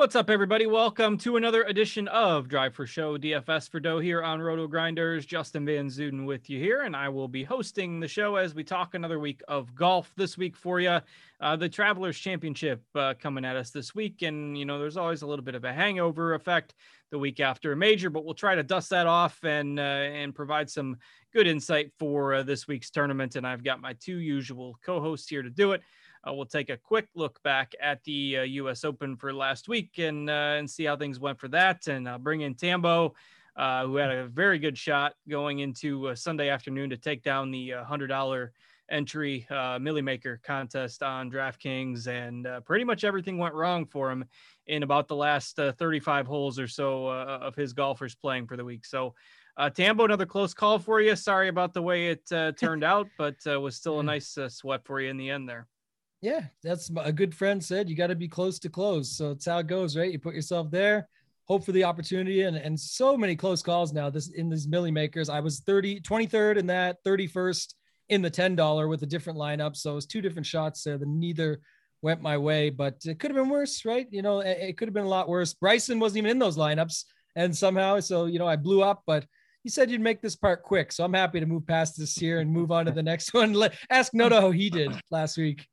What's up, everybody? Welcome to another edition of Drive for Show DFS for Dough here on Roto Grinders. Justin Van Zuiden with you here, and I will be hosting the show as we talk another week of golf this week for you. Uh, the Travelers Championship uh, coming at us this week, and you know there's always a little bit of a hangover effect the week after a major, but we'll try to dust that off and uh, and provide some good insight for uh, this week's tournament. And I've got my two usual co-hosts here to do it. Uh, we'll take a quick look back at the uh, U.S. Open for last week and uh, and see how things went for that. And I'll bring in Tambo, uh, who had a very good shot going into Sunday afternoon to take down the hundred dollar entry uh, Milly Maker contest on DraftKings, and uh, pretty much everything went wrong for him in about the last 35 holes or so of his golfers playing for the week. So. Tambo, another close call for you. Sorry about the way it turned out, but was still a nice sweat for you in the end there. Yeah, that's a good friend said. You got to be close to close. So it's how it goes, right? You put yourself there, hope for the opportunity, and and so many close calls now. This in these milly makers. I was 30, 23rd in that, 31st in the $10 with a different lineup. So it was two different shots there. The neither went my way, but it could have been worse, right? You know, it, it could have been a lot worse. Bryson wasn't even in those lineups, and somehow, so you know, I blew up, but you said you'd make this part quick. So I'm happy to move past this here and move on to the next one. Let, ask Noto how he did last week.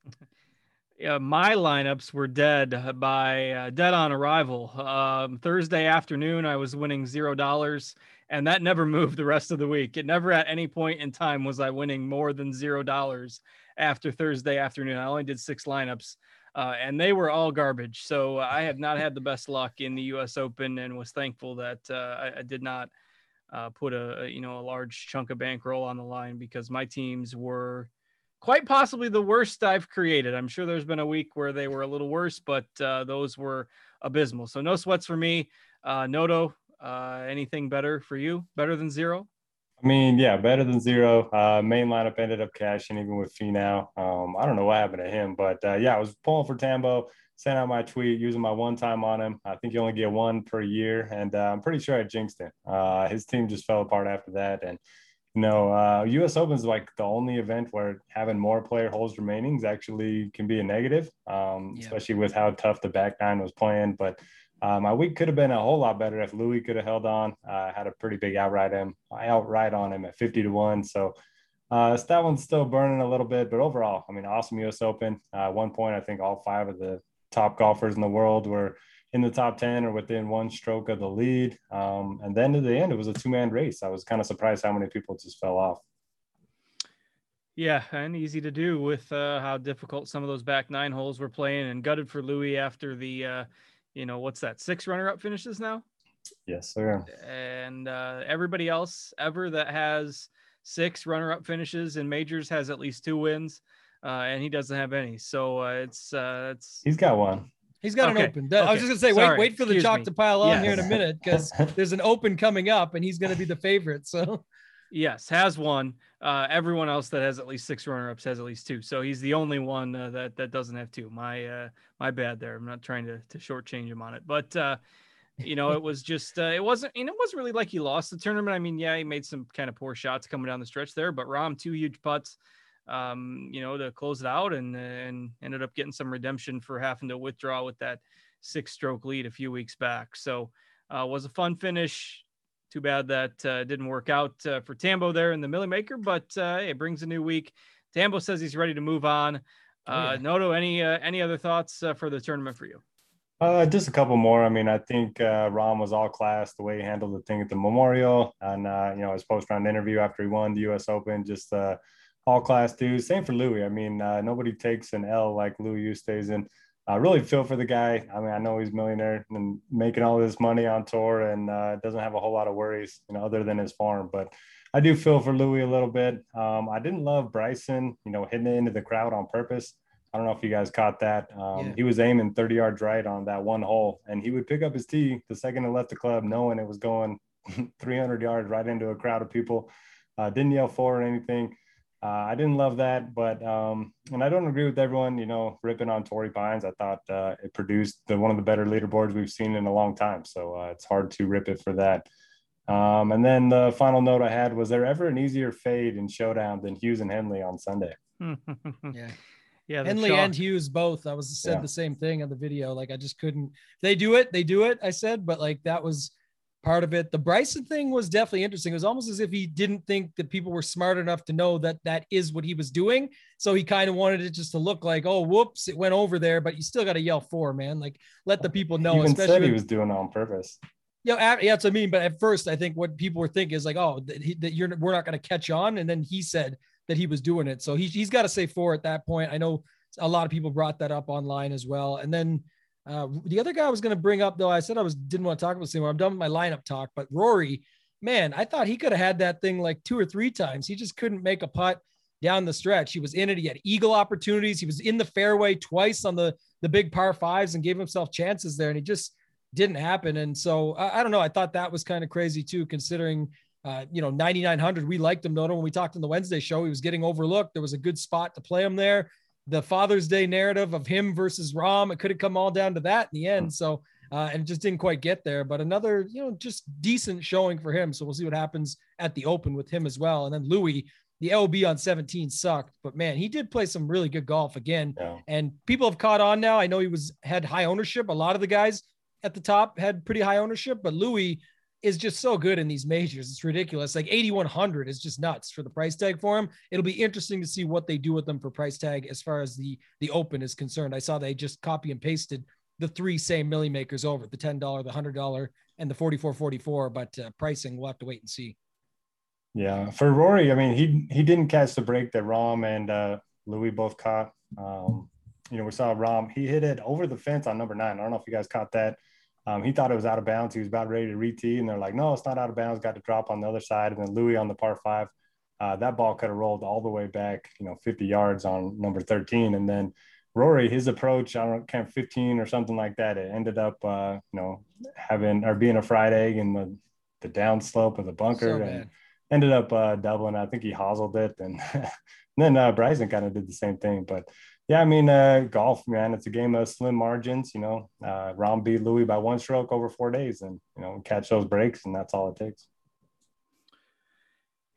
Yeah, my lineups were dead by uh, dead on arrival. Um, Thursday afternoon, I was winning zero dollars, and that never moved the rest of the week. It never at any point in time was I winning more than zero dollars after Thursday afternoon. I only did six lineups, uh, and they were all garbage. So I have not had the best luck in the U.S. Open, and was thankful that uh, I, I, did not uh, put a you know a large chunk of bankroll on the line because my teams were quite possibly the worst I've created. I'm sure there's been a week where they were a little worse, but uh, those were abysmal. So no sweats for me. Uh, Noto, uh, anything better for you? Better than zero? I mean, yeah, better than zero. Uh, main lineup ended up cashing even with Finau. Um, I don't know what happened to him, but uh, yeah, I was pulling for Tambo, sent out my tweet using my one time on him. I think you only get one per year, and uh, I'm pretty sure I jinxed him. Uh, his team just fell apart after that, and no, uh, U.S. Open is like the only event where having more player holes remaining actually can be a negative, um, yeah. especially with how tough the back nine was playing. But uh, my week could have been a whole lot better if Louis could have held on. I uh, had a pretty big outright him, I outright on him at 50 to one. So uh, that one's still burning a little bit, but overall, I mean, awesome U.S. Open. Uh, one point, I think all five of the top golfers in the world were in the top 10 or within one stroke of the lead. Um, and then to the end, it was a two man race. I was kind of surprised how many people just fell off. Yeah, and easy to do with uh, how difficult some of those back nine holes were playing and gutted for Louis after the, uh, you know, what's that, six runner up finishes now? Yes, sir. And uh, everybody else ever that has six runner up finishes in majors has at least two wins. Uh, and he doesn't have any. So uh, it's uh, it's he's got one. He's got okay. an open. Okay. I was just gonna say, Sorry. wait, wait for the Excuse chalk me. to pile on yes. here in a minute because there's an open coming up, and he's gonna be the favorite. So, yes, has one. Uh, everyone else that has at least six runner-ups has at least two. So he's the only one uh, that that doesn't have two. My uh, my bad there. I'm not trying to to shortchange him on it, but uh, you know, it was just uh, it wasn't. You know, it wasn't really like he lost the tournament. I mean, yeah, he made some kind of poor shots coming down the stretch there, but Rahm two huge putts. Um, you know, to close it out and and ended up getting some redemption for having to withdraw with that six stroke lead a few weeks back. So uh, was a fun finish. Too bad that uh, didn't work out uh, for Tambo there in the Milly Maker, but uh, it brings a new week. Tambo says he's ready to move on. Oh, uh, yeah. Noto, any uh, any other thoughts for the tournament for you? just a couple more. I mean, I think Rahm was all class the way he handled the thing at the Memorial, and you know his post round interview after he won the U.S. Open. Just all class dudes. Same for Louis. I mean, nobody takes an L like Louis Oosthuizen. I really feel for the guy. I mean, I know he's a millionaire and making all this money on tour and uh, doesn't have a whole lot of worries, you know, other than his farm. But I do feel for Louis a little bit. Um, I didn't love Bryson, you know, hitting it into the crowd on purpose. I don't know if you guys caught that. Um, yeah. He was aiming 30 yards right on that one hole, and he would pick up his tee the second he left the club, knowing it was going 300 yards right into a crowd of people. Uh, didn't yell for or anything uh, I didn't love that, but um, and I don't agree with everyone, you know, ripping on Torrey Pines. I thought uh, it produced the, one of the better leaderboards we've seen in a long time, so uh, it's hard to rip it for that. Um, and then the final note I had was there ever an easier fade in showdown than Hughes and Henley on Sunday? yeah. Yeah, Henley chalk. and Hughes both. I was said yeah. the same thing on the video. Like I just couldn't. They do it. They do it. I said, but like that was part of it. The Bryson thing was definitely interesting. It was almost as if he didn't think that people were smart enough to know that that is what he was doing. So he kind of wanted it just to look like, oh, whoops, it went over there, but you still got to yell for, man. Like let the people know. He even said he was doing it on purpose. Yeah, yeah, that's what I mean. But at first, I think what people were thinking is like, oh, that, he, that you're we're not going to catch on. And then he said that he was doing it. So he, he's got to say four at that point. I know a lot of people brought that up online as well. And then uh, the other guy I was going to bring up, though, I said I was didn't want to talk about this anymore. I'm done with my lineup talk, but Rory, man, I thought he could have had that thing like two or three times. He just couldn't make a putt down the stretch. He was in it. He had eagle opportunities. He was in the fairway twice on the the big par fives and gave himself chances there, and he just didn't happen. And so I, I don't know. I thought that was kind of crazy too, considering. Uh, you know, 9,900. We liked him. No, when we talked on the Wednesday show, he was getting overlooked. There was a good spot to play him there the Father's Day narrative of him versus Rahm. It could have come all down to that in the end. So, uh, and just didn't quite get there. But another, you know, just decent showing for him. So we'll see what happens at the Open with him as well. And then Louis, the LB on 17 sucked, but man, he did play some really good golf again. Yeah. And people have caught on now. I know he was had high ownership. A lot of the guys at the top had pretty high ownership, but Louis is just so good in these majors. It's ridiculous. Like 8100 is just nuts for the price tag for him. It'll be interesting to see what they do with them for price tag as far as the the open is concerned. I saw they just copy and pasted the three same milly makers over the $10, the $100 and the 4444, but uh, pricing we'll have to wait and see. Yeah, for Rory, I mean, he he didn't catch the break that Rahm and uh, Louis both caught. Um, you know, we saw Rahm, he hit it over the fence on number nine. I don't know if you guys caught that. Um, he thought it was out of bounds. He was about ready to re-tee, and they're like, "No, it's not out of bounds." Got to drop on the other side, and then Louis on the par five. Uh, that ball could have rolled all the way back, you know, 50 yards on number 13, and then Rory, his approach, I don't know, kind of 15 or something like that. It ended up, uh, you know, having or being a fried egg in the the down slope of the bunker, so and ended up uh, doubling. I think he hoselled it, and, and then uh, Bryson kind of did the same thing, but yeah, I mean, uh, golf, man, it's a game of slim margins. You know, uh, Rahm beat Louis by one stroke over four days, and you know, catch those breaks, and that's all it takes.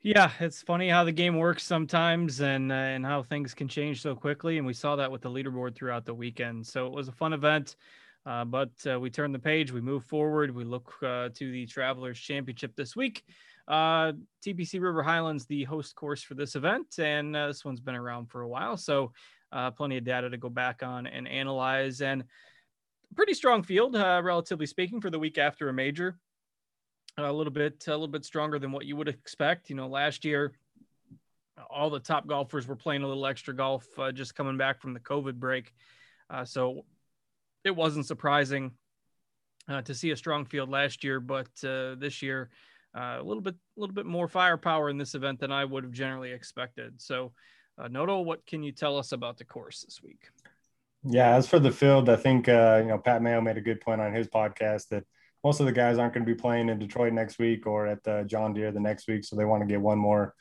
Yeah, it's funny how the game works sometimes, and uh, and how things can change so quickly. And we saw that with the leaderboard throughout the weekend. So it was a fun event. Uh, but uh, we turn the page, we move forward, we look uh, to the Travelers Championship this week. Uh, TPC River Highlands, the host course for this event, and uh, this one's been around for a while. So uh, plenty of data to go back on and analyze. And pretty strong field, uh, relatively speaking, for the week after a major. A little bit, a little bit stronger than what you would expect. You know, last year, all the top golfers were playing a little extra golf, uh, just coming back from the COVID break. Uh, so it wasn't surprising uh, to see a strong field last year, but uh, this year, a little bit, a little bit more firepower in this event than I would have generally expected. So uh, what can you tell us about the course this week? Yeah, as for the field, I think uh, you know Pat Mayo made a good point on his podcast that most of the guys aren't going to be playing in Detroit next week or at the John Deere the next week, so they want to get one more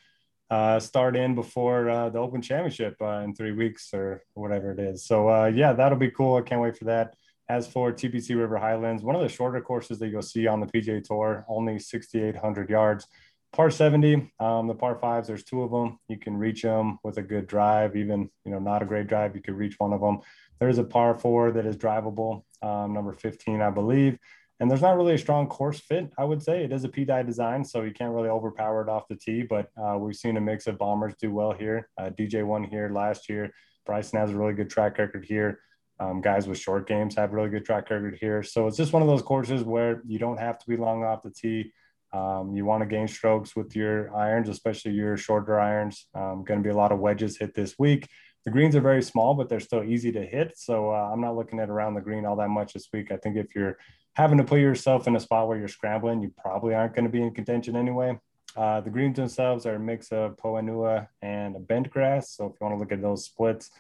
uh, start in before uh, the Open Championship uh, in three weeks or whatever it is. So uh, yeah, that'll be cool. I can't wait for that. As for TPC River Highlands, one of the shorter courses that you'll see on the PGA Tour, only 6,800 yards. Par 70, um, the par fives, there's two of them. You can reach them with a good drive, even, you know, not a great drive, you could reach one of them. There's a par four that is drivable, um, number 15, I believe. And there's not really a strong course fit, I would say. It is a Pete Dye design, so you can't really overpower it off the tee, but uh, we've seen a mix of bombers do well here. Uh, DJ won here last year. Bryson has a really good track record here. Um, guys with short games have really good track record here. So it's just one of those courses where you don't have to be long off the tee. Um, you want to gain strokes with your irons, especially your shorter irons. Um, going to be a lot of wedges hit this week. The greens are very small, but they're still easy to hit. So uh, I'm not looking at around the green all that much this week. I think if you're having to put yourself in a spot where you're scrambling, you probably aren't going to be in contention anyway. Uh, the greens themselves are a mix of Poa annua and a bent grass. So if you want to look at those splits,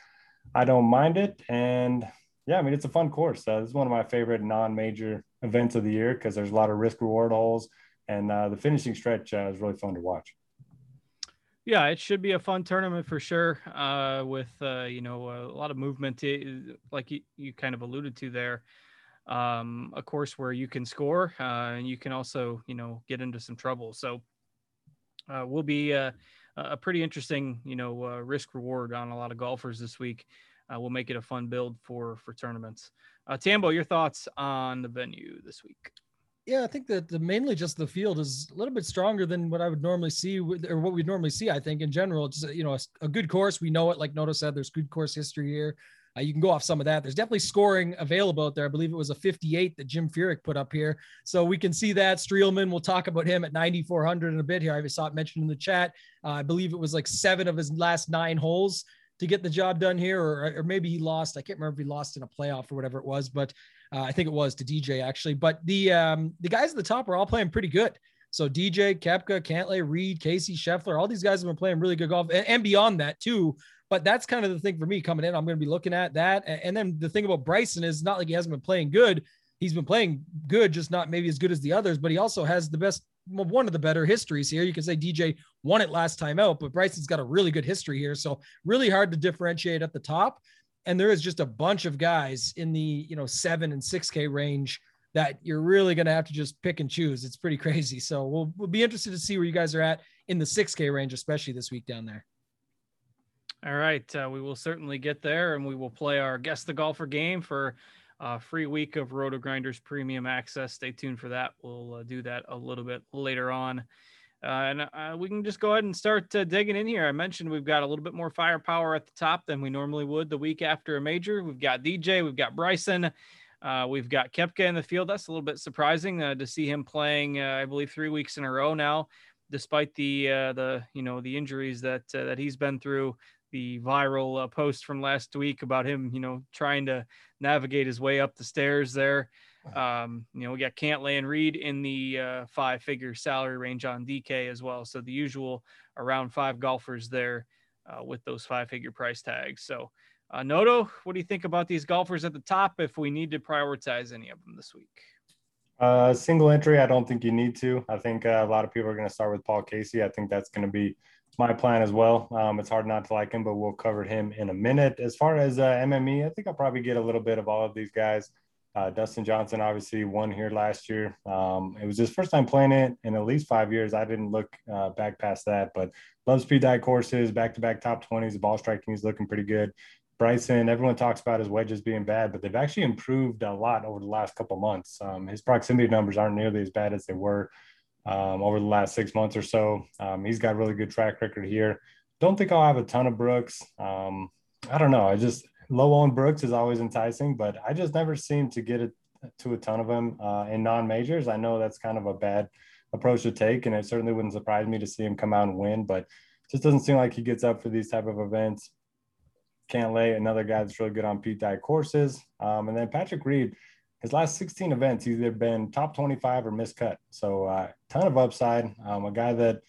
I don't mind it. And yeah, I mean, it's a fun course. Uh, this is one of my favorite non major events of the year because there's a lot of risk reward holes and uh, the finishing stretch uh, is really fun to watch. Yeah, it should be a fun tournament for sure. Uh, with uh, you know a lot of movement, eh, like you, you kind of alluded to there. Um, a course where you can score uh, and you can also you know get into some trouble. So uh, will be a pretty interesting you know risk reward on a lot of golfers this week. we'll make it a fun build for for tournaments. Tambo, your thoughts on the venue this week? Yeah, I think that the, mainly just the field is a little bit stronger than what I would normally see, or what we'd normally see. I think in general, just you know a, a, good course. We know it, like Noto said. There's good course history here. Uh, you can go off some of that. There's definitely scoring available out there. I believe it was a 58 that Jim Furyk put up here, so we can see that. Streelman, we'll talk about him at 9400 in a bit here. I saw it mentioned in the chat. Uh, I believe it was like seven of his last nine holes to get the job done here, or, or maybe he lost. I can't remember if he lost in a playoff or whatever it was, but uh, I think it was to DJ actually. But the um, the guys at the top are all playing pretty good. So DJ, Koepka, Cantlay, Reed, Casey, Scheffler, all these guys have been playing really good golf, and, and beyond that too. But that's kind of the thing for me coming in. I'm going to be looking at that, and then the thing about Bryson is not like he hasn't been playing good. He's been playing good, just not maybe as good as the others. But he also has the best one of the better histories here. You can say DJ won it last time out, but Bryson's got a really good history here. So really hard to differentiate at the top. And there is just a bunch of guys in the, you know, seven and 6K range that you're really going to have to just pick and choose. It's pretty crazy. So we'll, we'll be interested to see where you guys are at in the 6K range, especially this week down there. All right. Uh, we will certainly get there and we will play our guess the golfer game for uh, free week of Roto Grinders premium access. Stay tuned for that. We'll uh, do that a little bit later on. Uh, and uh, we can just go ahead and start uh, digging in here. I mentioned we've got a little bit more firepower at the top than we normally would the week after a major. We've got DJ, we've got Bryson, uh, we've got Koepka in the field. That's a little bit surprising uh, to see him playing, uh, I believe, three weeks in a row now, despite the the you know the injuries that that he's been through the viral post from last week about him, you know, trying to navigate his way up the stairs there. Um, you know, we got Cantlay and Reed in the uh, five figure salary range on DK as well. So the usual around five golfers there uh, with those five figure price tags. So, uh, Noto, what do you think about these golfers at the top if we need to prioritize any of them this week? Uh, single entry, I don't think you need to. I think uh, a lot of people are going to start with Paul Casey. I think that's going to be my plan as well. Um, it's hard not to like him, but we'll cover him in a minute. As far as uh, MME, I think I'll probably get a little bit of all of these guys. Uh, Dustin Johnson obviously won here last year. Um, it was his first time playing it in at least five years. I didn't look uh, back past that, but loves Pete Dye courses, back to back top 20s. The ball striking is looking pretty good. Bryson, everyone talks about his wedges being bad, but they've actually improved a lot over the last couple months. Um, his proximity numbers aren't nearly as bad as they were um, over the last six months or so. Um, he's got really good track record here. Don't think I'll have a ton of Brooks. Um, I don't know. I just low on Brooks is always enticing, but I just never seem to get it to a ton of them uh, in non majors. I know that's kind of a bad approach to take, and it certainly wouldn't surprise me to see him come out and win, but just doesn't seem like he gets up for these type of events. Cantlay another guy that's really good on Pete Dye courses. Um, and then Patrick Reed, his last 16 events, he's either been top 25 or miscut. So uh, ton of upside. Um, a guy that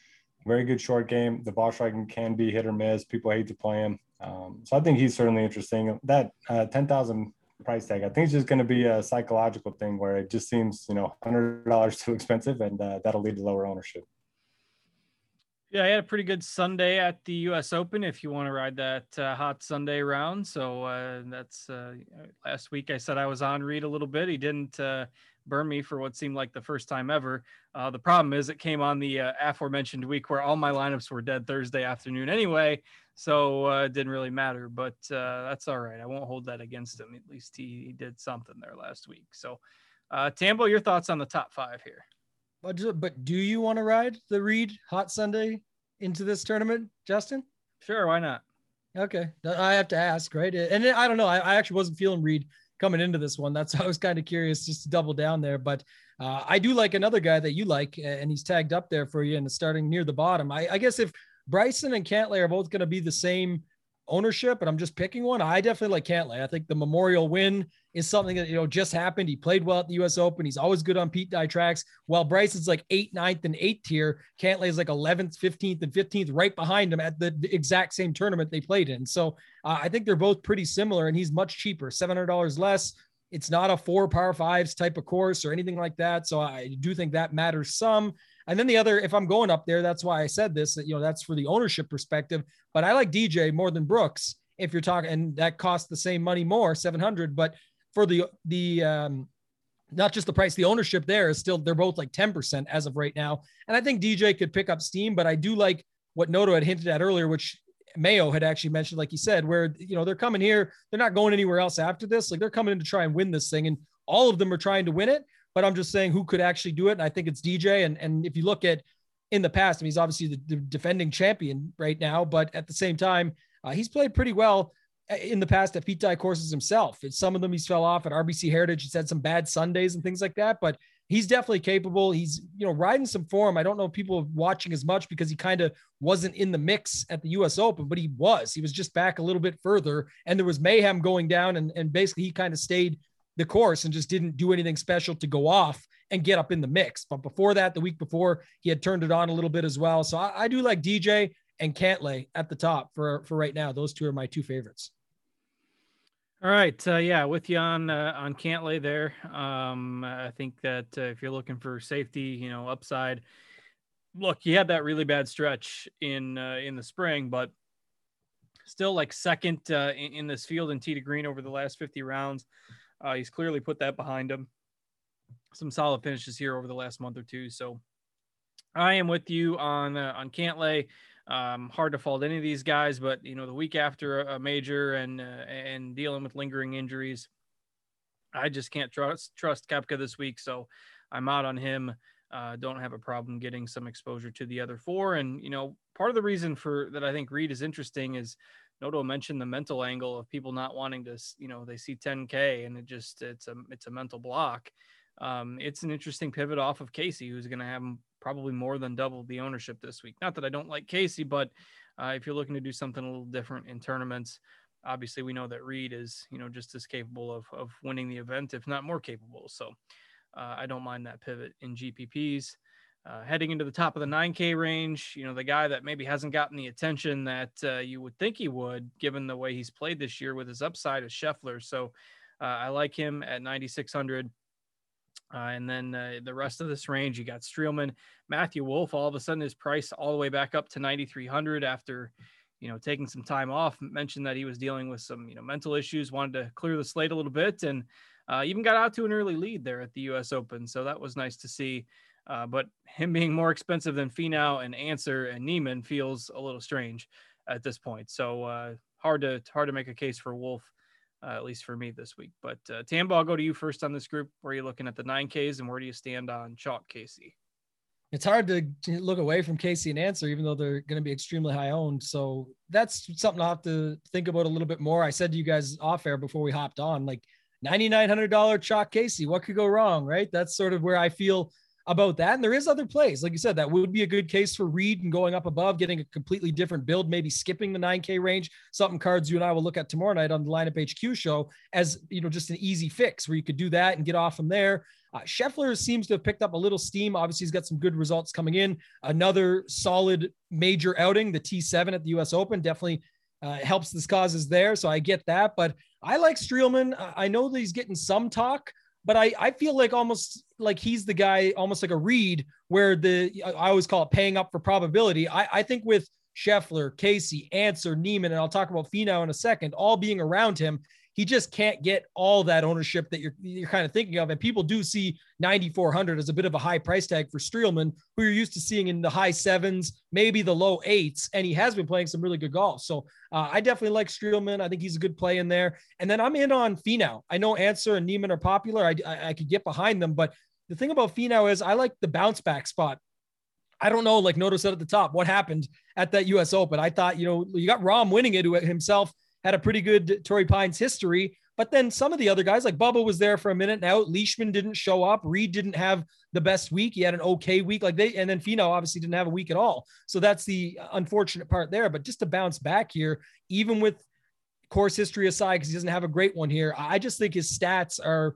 very good short game. The ball striking can be hit or miss. People hate to play him. Um, so I think he's certainly interesting. That uh, 10,000 price tag, I think it's just going to be a psychological thing where it just seems, you know, $100 too expensive and uh, that'll lead to lower ownership. Yeah, I had a pretty good Sunday at the U.S. Open. If you want to ride that uh, hot Sunday round, so uh, that's uh, last week. I said I was on Reed a little bit. He didn't uh, burn me for what seemed like the first time ever. Uh, the problem is it came on the uh, aforementioned week where all my lineups were dead Thursday afternoon anyway, so it didn't really matter. But that's all right. I won't hold that against him. At least he, he did something there last week. So, Tambo, your thoughts on the top five here? But, but do you want to ride the Reed Hot Sunday into this tournament, Justin? Sure, why not? Okay, I have to ask, right? And I don't know. I, I actually wasn't feeling Reed coming into this one. That's I was kind of curious just to double down there. But uh, I do like another guy that you like, and he's tagged up there for you and starting near the bottom. I, I guess if Bryson and Cantlay are both going to be the same ownership, but I'm just picking one. I definitely like Cantlay. I think the Memorial win is something that you know just happened. He played well at the U.S. Open. He's always good on Pete Dye tracks. While Bryson's like eighth, ninth, and eighth tier, Cantlay is like 11th, 15th, and 15th, right behind him at the, exact same tournament they played in. So uh, I think they're both pretty similar, and he's much cheaper, $700 less. It's not a four power fives type of course or anything like that. So I do think that matters some. And then the other, if I'm going up there, that's why I said this, that, you know, that's for the ownership perspective. But I like DJ more than Brooks if you're talking, and that costs the same money more, 700. But for the, the, um, not just the price, the ownership there is still, they're both like 10% as of right now. And I think DJ could pick up steam, but I do like what Noto had hinted at earlier, which Mayo had actually mentioned, like he said, where, you know, they're coming here, they're not going anywhere else after this. Like they're coming in to try and win this thing. And all of them are trying to win it but I'm just saying who could actually do it. And I think it's DJ. And, and if you look at in the past, I mean, he's obviously the, the defending champion right now, but at the same time, uh, he's played pretty well in the past at Pete Dye courses himself. It's some of them he's fell off at RBC Heritage. He's had some bad Sundays and things like that, but he's definitely capable. He's, you know, riding some form. I don't know if people are watching as much because he kind of wasn't in the mix at the US Open, but he was. He was just back a little bit further and there was mayhem going down and, and basically he kind of stayed the course and just didn't do anything special to go off and get up in the mix. But before that, the week before, he had turned it on a little bit as well. So I, I do like DJ and Cantlay at the top for for right now. Those two are my two favorites. All right, uh, yeah, with you on uh, on Cantlay there. Um, I think that uh, if you're looking for safety, you know, upside. Look, he had that really bad stretch in uh, in the spring, but still like second uh, in, in, this field in T to green over the last 50 rounds. Uh, he's clearly put that behind him. Some solid finishes here over the last month or two. So I am with you on uh, on Cantlay. Um, hard to fault any of these guys, but you know the week after a major and uh, and dealing with lingering injuries, I just can't trust trust Koepka this week. So I'm out on him. Uh, don't have a problem getting some exposure to the other four. And you know, part of the reason for that I think Reed is interesting is Noto mentioned the mental angle of people not wanting to, you know, they see 10K and it just, it's a, it's a mental block. Um, it's an interesting pivot off of Casey, who's going to have probably more than double the ownership this week. Not that I don't like Casey, but uh, if you're looking to do something a little different in tournaments, obviously we know that Reed is, you know, just as capable of, of winning the event, if not more capable. So uh, I don't mind that pivot in GPPs. Uh, heading into the top of the 9K range, you know, the guy that maybe hasn't gotten the attention that uh, you would think he would, given the way he's played this year with his upside, is Scheffler. So uh, I like him at 9,600. Uh, and then uh, the rest of this range, you got Streelman, Matthew Wolff. All of a sudden, his price all the way back up to 9,300 after, you know, taking some time off. Mentioned that he was dealing with some, you know, mental issues, wanted to clear the slate a little bit, and uh, even got out to an early lead there at the U.S. Open. So that was nice to see. Uh, but him being more expensive than Finau and Ancer and Niemann feels a little strange at this point. So uh, hard to hard to make a case for Wolff, uh, at least for me this week. But uh, Tambo, I'll go to you first on this group. Where are you looking at the nine Ks and where do you stand on Chalk Casey? It's hard to look away from Casey and Ancer, even though they're going to be extremely high owned. So that's something I'll have to think about a little bit more. I said to you guys off air before we hopped on, like $9,900 Chalk Casey, what could go wrong, right? That's sort of where I feel about that. And there is other plays, like you said, that would be a good case for Reed and going up above, getting a completely different build, maybe skipping the 9K range. Something cards you and I will look at tomorrow night on the lineup HQ show as you know, just an easy fix where you could do that and get off from there. Uh, Scheffler seems to have picked up a little steam. Obviously, he's got some good results coming in. Another solid major outing, the T7 at the US Open, definitely uh, helps this causes there. So I get that, but I like Streelman. I know that he's getting some talk but I, I feel like almost like he's the guy, almost like a Reed, where the I always call it paying up for probability. I, I think with Scheffler, Casey, Ancer, Niemann, and I'll talk about Finau in a second, all being around him, he just can't get all that ownership that you're you're kind of thinking of. And people do see 9,400 as a bit of a high price tag for Streelman, who you're used to seeing in the high sevens, maybe the low eights, and he has been playing some really good golf. So uh, I definitely like Streelman. I think he's a good play in there. And then I'm in on Finau. I know Ancer and Niemann are popular. I, I, I could get behind them, but the thing about Finau is I like the bounce back spot. I don't know, like Noto said at the top, what happened at that U.S. Open. I thought, you know, you got Rahm winning it himself had a pretty good Torrey Pines history. But then some of the other guys, like Bubba was there for a minute now. Leishman didn't show up. Reed didn't have the best week. He had an okay week. Like they, and then Finau obviously didn't have a week at all. So that's the unfortunate part there. But just to bounce back here, even with course history aside, because he doesn't have a great one here, I just think his stats are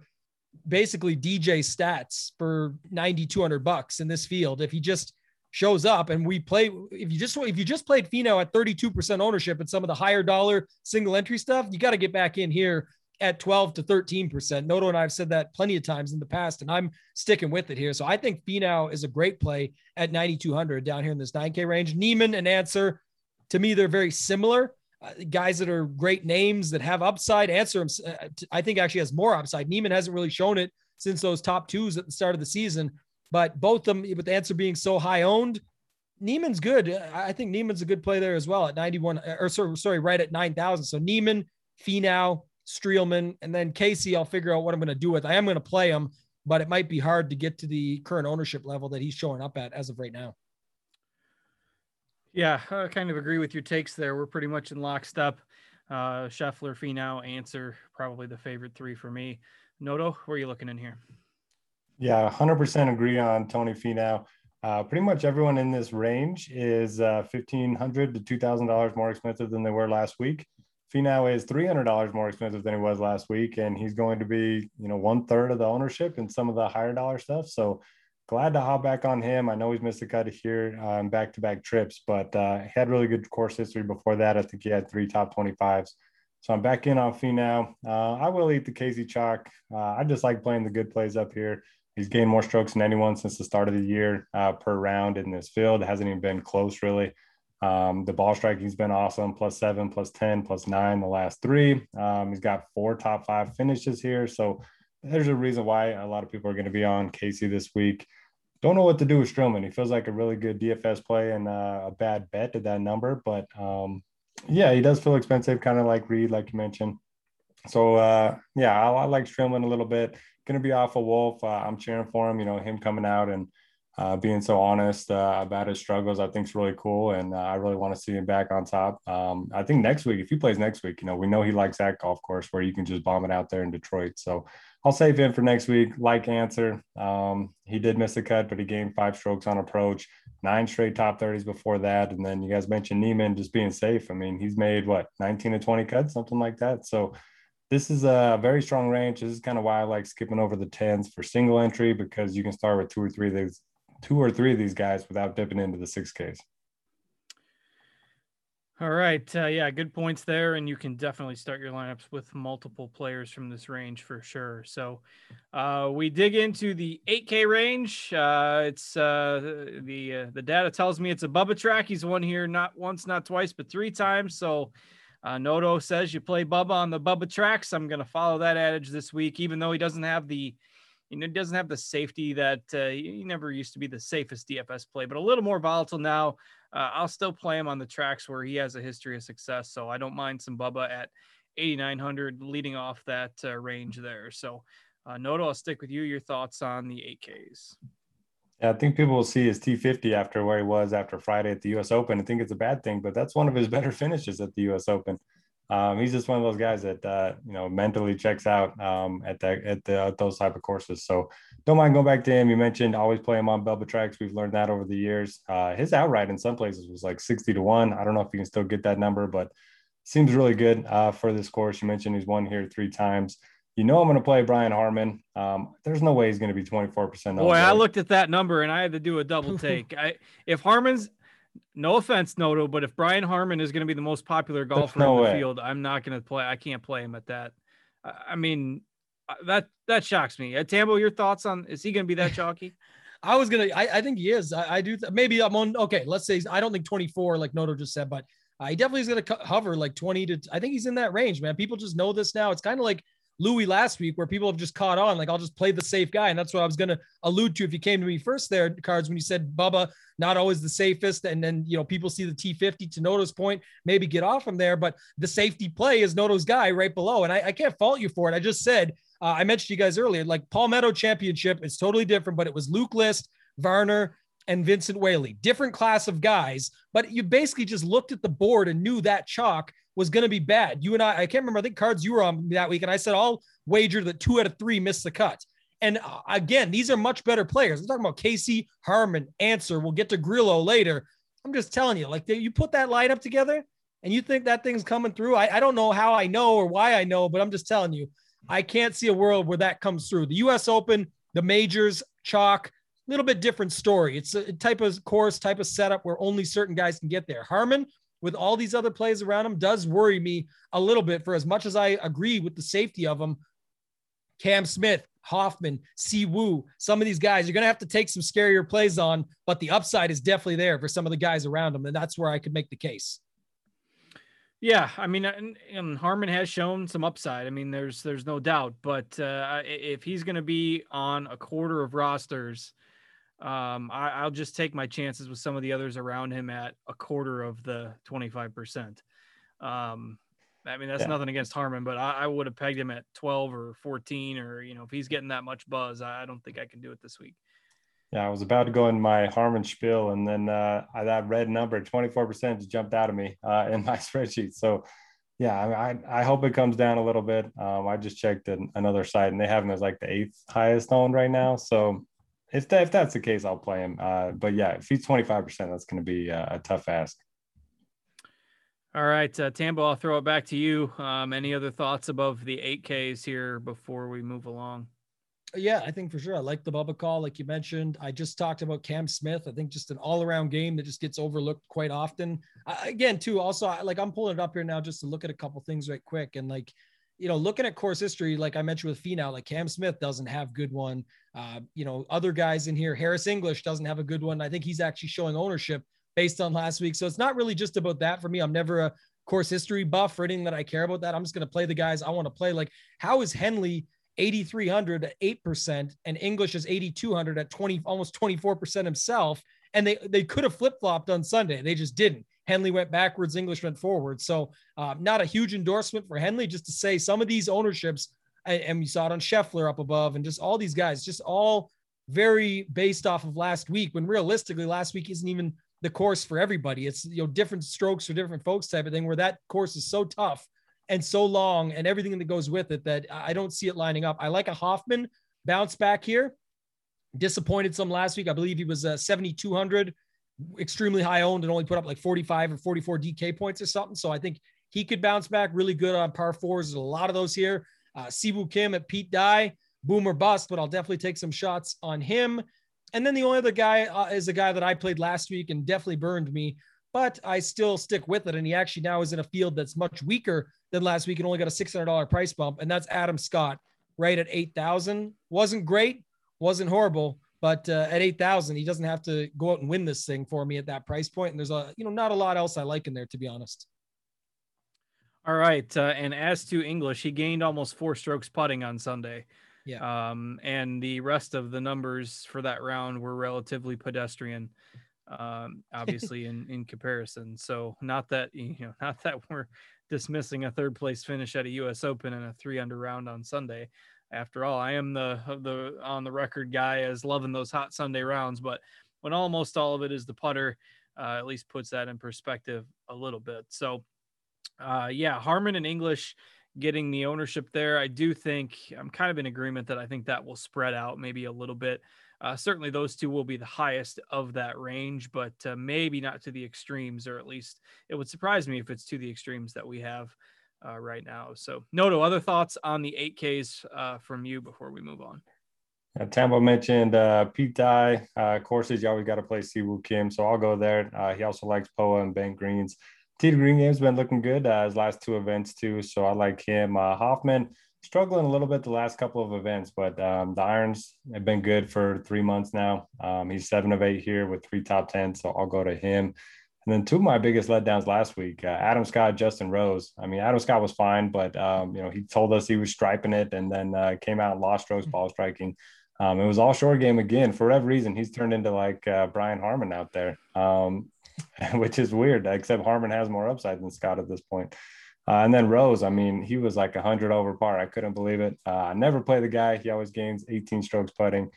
basically DJ stats for 9,200 bucks in this field. If he just shows up and we play if you just if you just played Finau at 32% ownership and some of the higher dollar single entry stuff, you got to get back in here at 12 to 13%. Noto and I have said that plenty of times in the past, and I'm sticking with it here. So I think Finau is a great play at 9,200 down here in this 9K range. Niemann and Ancer, to me, they're very similar. Uh, guys that are great names that have upside. Ancer, uh, I think, actually has more upside. Niemann hasn't really shown it since those top twos at the start of the season. But both them, with the Ancer being so high owned, Niemann's good. I think Niemann's a good play there as well at 91 or sorry, right at 9,000. So Niemann, Finau, Streelman, and then Casey, I'll figure out what I'm going to do with. I am going to play him, but it might be hard to get to the current ownership level that he's showing up at as of right now. Yeah, I kind of agree with your takes there. We're pretty much in lockstep. Uh, Scheffler, Finau, Ancer probably the favorite three for me. Noto, where are you looking in here? Yeah, 100% agree on Tony Finau. Uh, pretty much everyone in this range is uh, $1,500 to $2,000 more expensive than they were last week. Finau is $300 more expensive than he was last week, and he's going to be, you know, one third of the ownership in some of the higher dollar stuff. So glad to hop back on him. I know he's missed a cut here on um, back to back trips, but uh, he had really good course history before that. I think he had three top 25s. So I'm back in on Finau. Uh, I will eat the Casey chalk. Uh, I just like playing the good plays up here. He's gained more strokes than anyone since the start of the year uh, per round in this field. It hasn't even been close, really. Um, the ball striking's been awesome plus seven, plus 10, plus nine the last three. Um, he's got four top five finishes here. So there's a reason why a lot of people are going to be on Casey this week. Don't know what to do with Streelman. He feels like a really good DFS play and uh, a bad bet at that number. But um, yeah, he does feel expensive, kind of like Reed, like you mentioned. So uh, yeah, I, I like Streelman a little bit going to be off of Wolff. Uh, I'm cheering for him. You know, him coming out and uh, being so honest uh, about his struggles, I think is really cool. And uh, I really want to see him back on top. Um, I think next week, if he plays next week, you know, we know he likes that golf course where you can just bomb it out there in Detroit. So I'll save him for next week. Like Ancer. um, he did miss a cut, but he gained five strokes on approach, nine straight top 30s before that. And then you guys mentioned Niemann just being safe. I mean, he's made what, 19 to 20 cuts, something like that. So this is a very strong range. This is kind of why I like skipping over the tens for single entry because you can start with two or three of these, two or three of these guys without dipping into the six Ks. All right. Uh, yeah, good points there. And you can definitely start your lineups with multiple players from this range for sure. So uh, we dig into the 8K range. Uh, it's uh, the uh, the data tells me it's a Bubba track. He's won here not once, not twice, but three times. So uh, Noto says you play Bubba on the Bubba tracks. I'm going to follow that adage this week, even though he doesn't have the, you know, doesn't have the safety that uh, he never used to be the safest DFS play, but a little more volatile now. Uh, I'll still play him on the tracks where he has a history of success. So I don't mind some Bubba at 8,900 leading off that uh, range there. So uh, Noto, I'll stick with you. Your thoughts on the 8Ks. Yeah, I think people will see his T50 after where he was after Friday at the U.S. Open. I think it's a bad thing, but that's one of his better finishes at the U.S. Open. Um, he's just one of those guys that uh, you know mentally checks out um, at that at, the, at those type of courses. So don't mind going back to him. You mentioned always play him on Bubba tracks. We've learned that over the years. Uh, his outright in some places was like sixty to one. I don't know if you can still get that number, but seems really good uh, for this course. You mentioned he's won here three times you know I'm going to play Brian Harman. Um, there's no way he's going to be 24%. Boy, I looked at that number and I had to do a double take. I if Harman's no offense, Noto, but if Brian Harman is going to be the most popular golfer no in the way. field, I'm not going to play. I can't play him at that. I mean, Uh, that that shocks me. Uh, Tambo, your thoughts on is he going to be that chalky? I was gonna. I, I think he is. I, I do. Th- maybe I'm on. Okay, let's say I don't think 24 like Noto just said, but uh, he definitely is gonna co- hover like 20 to. I think he's in that range, man. People just know this now. It's kind of like Louis last week where people have just caught on. Like I'll just play the safe guy, and that's what I was gonna allude to if you came to me first there, cards when you said Bubba not always the safest, and then you know people see the T50 to Noto's point, maybe get off from there, but the safety play is Noto's guy right below, and I, I can't fault you for it. I just said uh, I mentioned you guys earlier, like Palmetto Championship is totally different, but it was Luke List, Varner, and Vincent Whaley, different class of guys, but you basically just looked at the board and knew that chalk was going to be bad. You and I, I can't remember, I think cards you were on that week, and I said I'll wager that two out of three missed the cut. And uh, again, these are much better players. I'm talking about Casey, Harman, Ancer. We'll get to Grillo later. I'm just telling you, like you put that lineup together and you think that thing's coming through. I, I don't know how I know or why I know, but I'm just telling you, I can't see a world where that comes through. The US Open, the majors, chalk, a little bit different story. It's a type of course, type of setup where only certain guys can get there. Harman, with all these other plays around him, does worry me a little bit for as much as I agree with the safety of him. Cam Smith, Hoffman, Si Woo, some of these guys, you're going to have to take some scarier plays on, but the upside is definitely there for some of the guys around them. And that's where I could make the case. Yeah, I mean, and, and, Harman has shown some upside. I mean, there's there's no doubt. But uh, if he's going to be on a quarter of rosters, um, I, will just take my chances with some of the others around him at a quarter of the 25 percent. Um, I mean, that's yeah. nothing against Harman, but I, I, would have pegged him at 12 or 14, or you know, if he's getting that much buzz, I, I don't think I can do it this week. Yeah, I was about to go in my Harman spiel, and then uh, that red number, 24%, just jumped out of me uh, in my spreadsheet. So, yeah, I, I hope it comes down a little bit. Um, I just checked another site, and they have him as like the eighth highest owned right now. So, if that, if that's the case, I'll play him. Uh, but yeah, if he's 25%, that's going to be a, a tough ask. All right, uh, Tambo, I'll throw it back to you. Um, any other thoughts above the 8Ks here before we move along? Yeah, I think for sure. I like the Bubba call, like you mentioned. I just talked about Cam Smith. I think just an all around game that just gets overlooked quite often. I, again, too, also, I, like I'm pulling it up here now just to look at a couple things right quick. And like, you know, looking at course history, like I mentioned with Finau, like Cam Smith doesn't have good one. Uh, you know, other guys in here, Harris English doesn't have a good one. I think he's actually showing ownership based on last week. So it's not really just about that for me. I'm never a course history buff or anything that I care about that. I'm just going to play the guys I want to play. Like, how is Henley 8,300 at 8% and English is 8,200 at 20, almost 24% himself? And they, they could have flip flopped on Sunday. They just didn't. Henley went backwards, English went forward. So, uh, not a huge endorsement for Henley, just to say some of these ownerships, and, you saw it on Scheffler up above, and just all these guys, just all very based off of last week. When realistically, last week isn't even the course for everybody. It's you know different strokes for different folks type of thing. Where that course is so tough and so long, and everything that goes with it that I don't see it lining up. I like a Hoffman bounce back here. Disappointed some last week. I believe he was uh, 7,200, extremely high owned, and only put up like 45 or 44 DK points or something. So I think he could bounce back really good on par fours. There's a lot of those here. Uh, Siwoo Kim at Pete Dye, boomer bust, but I'll definitely take some shots on him. And then the only other guy uh, is a guy that I played last week and definitely burned me, but I still stick with it. And he actually now is in a field that's much weaker than last week and only got a $600 price bump. And that's Adam Scott right at 8,000. Wasn't great, wasn't horrible, but uh, at 8,000, he doesn't have to go out and win this thing for me at that price point. And there's a, you know, not a lot else I like in there, to be honest. All right. Uh, and as to English, he gained almost four strokes putting on Sunday. Yeah. Um, and the rest of the numbers for that round were relatively pedestrian, um, obviously in in comparison. So not that you know, not that we're dismissing a third place finish at a U.S. Open and a three under round on Sunday. After all, I am the the on the record guy as loving those hot Sunday rounds, but when almost all of it is the putter, uh, at least puts that in perspective a little bit. So, uh, yeah, Harman and English getting the ownership there. I do think I'm kind of in agreement that I think that will spread out maybe a little bit. Uh, certainly, those two will be the highest of that range, but uh, maybe not to the extremes, or at least it would surprise me if it's to the extremes that we have uh, right now. So, Noto, other thoughts on the 8Ks uh, from you before we move on? Uh, Tambo mentioned uh, Pete Dye uh, courses. You always got to play Siwoo Kim, so I'll go there. Uh, he also likes Poa and Bent Greens. T Green Game's been looking good uh, his last two events too, so I like him. Uh, Hoffman struggling a little bit the last couple of events, but um, the irons have been good for three months now. Um, he's seven of eight here with three top 10, so I'll go to him. And then two of my biggest letdowns last week, uh, Adam Scott, Justin Rose. I mean, Adam Scott was fine, but um, you know he told us he was striping it, and then uh, came out and lost strokes ball striking. Um, it was all short game again. For whatever reason, he's turned into like uh, Brian Harman out there, um, which is weird. Except Harman has more upside than Scott at this point. Uh, and then Rose, I mean, he was like 100 over par. I couldn't believe it. Uh, I never play the guy. He always gains 18 strokes putting.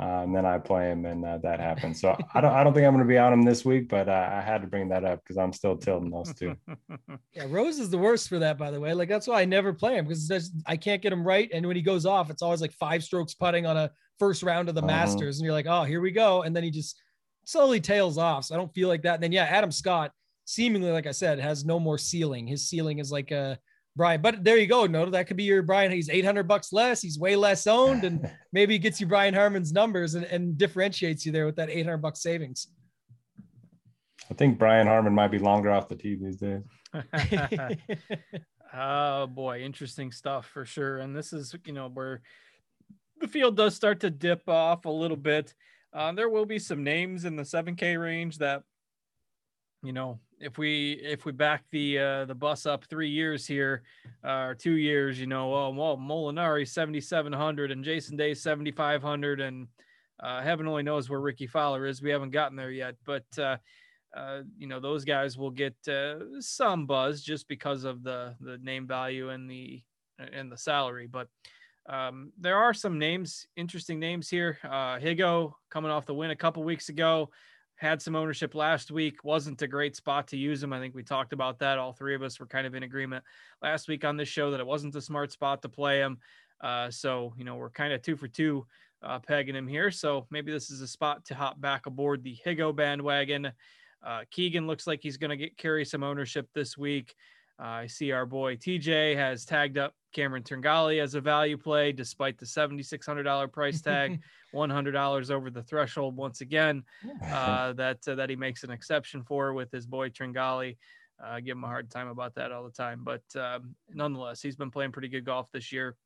Uh, and then I play him, and uh, that happens. So I don't, I don't think I'm going to be on him this week, but uh, I had to bring that up because I'm still tilting those two. yeah, Rose is the worst for that, by the way. Like that's why I never play him because I can't get him right, and when he goes off, it's always like five strokes putting on a first round of the uh-huh. Masters, and you're like, oh, here we go, and then he just slowly tails off. So I don't feel like that. And then yeah, Adam Scott, seemingly, like I said, has no more ceiling. His ceiling is like a Brian. But there you go. No, that could be your Brian. He's 800 bucks less. He's way less owned, and maybe gets you Brian Harman's numbers and, and differentiates you there with that 800 bucks savings. I think Brian Harman might be longer off the tee these days. oh boy, interesting stuff for sure. And this is, you know, where the field does start to dip off a little bit. Uh, there will be some names in the 7K range that, you know, if we if we back the uh, the bus up three years here, uh, or two years, you know, well, well Molinari seventy seven hundred and Jason Day seventy five hundred, and uh, heaven only knows where Rickie Fowler is. We haven't gotten there yet, but uh, uh, you know those guys will get uh, some buzz just because of the the name value and the and the salary, but. Um, there are some names, interesting names here. Higgo coming off the win a couple weeks ago had some ownership last week. Wasn't a great spot to use him. I think we talked about that. All three of us were kind of in agreement last week on this show that it wasn't a smart spot to play him. Uh, so, you know, we're kind of two for two uh, pegging him here. So maybe this is a spot to hop back aboard the Higgo bandwagon. Uh, Keegan looks like he's going to get carry some ownership this week. Uh, I see our boy TJ has tagged up Cameron Tringale as a value play, despite the $7,600 price tag, $100 over the threshold once again. Uh, that uh, that he makes an exception for with his boy Tringale. Uh, give him a hard time about that all the time, but um, nonetheless, he's been playing pretty good golf this year.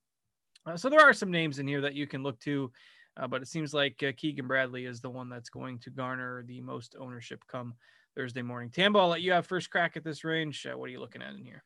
Uh, so there are some names in here that you can look to, uh, but it seems like uh, Keegan Bradley is the one that's going to garner the most ownership come Thursday morning. Tambo, I'll let you have first crack at this range. Uh, what are you looking at in here?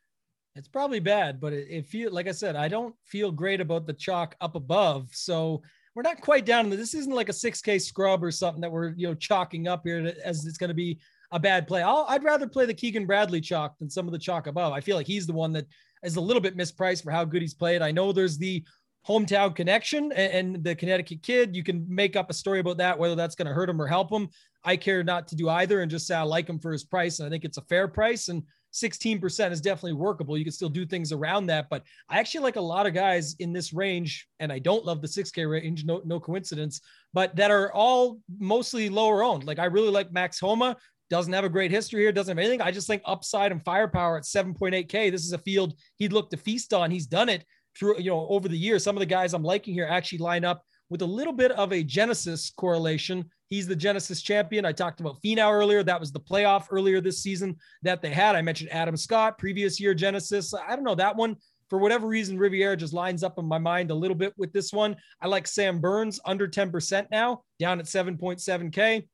It's probably bad, but it, it feel like I said, I don't feel great about the chalk up above. So we're not quite down. This isn't like a 6K scrub or something that we're you know chalking up here as it's going to be a bad play. i would rather play the Keegan Bradley chalk than some of the chalk above. I feel like he's the one that is a little bit mispriced for how good he's played. I know there's the hometown connection and, and the Connecticut kid. You can make up a story about that, whether that's going to hurt him or help him. I care not to do either and just say I like him for his price. And I think it's a fair price. And 16% is definitely workable. You can still do things around that. But I actually like a lot of guys in this range, and I don't love the 6K range, no, no coincidence, but that are all mostly lower owned. Like I really like Max Homa. Doesn't have a great history here, doesn't have anything. I just think upside and firepower at 7.8K. This is a field he'd look to feast on. He's done it through, you know, over the years. Some of the guys I'm liking here actually line up with a little bit of a Genesis correlation. He's the Genesis champion. I talked about Finau earlier. That was the playoff earlier this season that they had. I mentioned Adam Scott, previous year Genesis. I don't know that one. For whatever reason, Riviera just lines up in my mind a little bit with this one. I like Sam Burns under 10% now, down at 7.7K.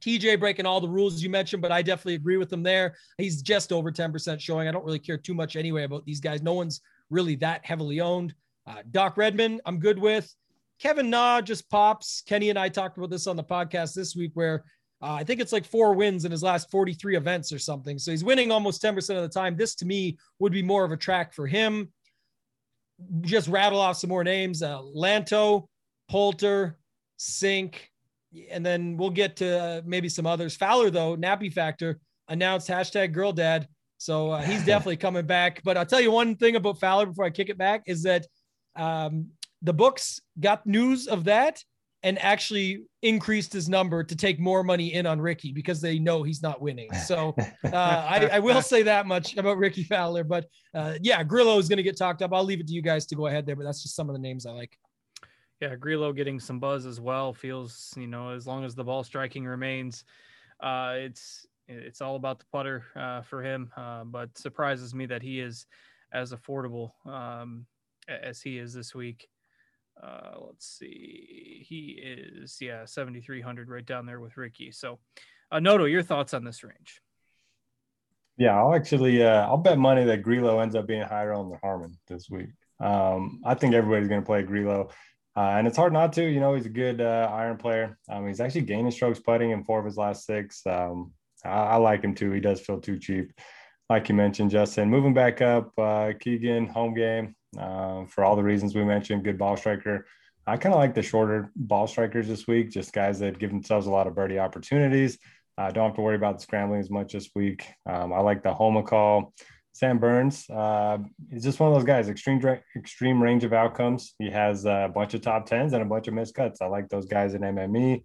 TJ breaking all the rules you mentioned, but I definitely agree with him there. He's just over 10% showing. I don't really care too much anyway about these guys. No one's really that heavily owned. Uh, Doc Redman, I'm good with. Kevin Na just pops. Kenny and I talked about this on the podcast this week where uh, I think it's like four wins in his last 43 events or something. So he's winning almost 10% of the time. This to me would be more of a track for him. Just rattle off some more names uh, Lanto, Poulter, Cink, and then we'll get to uh, maybe some others. Fowler, though, Nappy Factor announced hashtag girl dad. So uh, he's definitely coming back. But I'll tell you one thing about Fowler before I kick it back is that um, the books got news of that and actually increased his number to take more money in on Rickie because they know he's not winning. So uh, I, I, will say that much about Rickie Fowler. But uh, yeah, Grillo is going to get talked up. I'll leave it to you guys to go ahead there, but that's just some of the names I like. Yeah, Grillo getting some buzz as well feels, you know, as long as the ball striking remains, uh, it's it's all about the putter uh, for him. Uh, but surprises me that he is as affordable um, as he is this week. Uh, let's see. He is, yeah, 7,300 right down there with Rickie. So, uh, Noto, your thoughts on this range? Yeah, I'll actually, uh, I'll bet money that Grillo ends up being higher on the Harman this week. Um, I think everybody's going to play Grillo. Uh, and it's hard not to. You know, he's a good uh, iron player. Um, he's actually gaining strokes putting in four of his last six. Um, I, I, like him too. He does feel too cheap, like you mentioned, Justin. Moving back up, uh, Keegan, home game uh, for all the reasons we mentioned. Good ball striker. I kind of like the shorter ball strikers this week, just guys that give themselves a lot of birdie opportunities. I don't have to worry about the scrambling as much this week. Um, I like the Homa call. Sam Burns uh, is just one of those guys, extreme extreme range of outcomes. He has a bunch of top tens and a bunch of missed cuts. I like those guys in MME.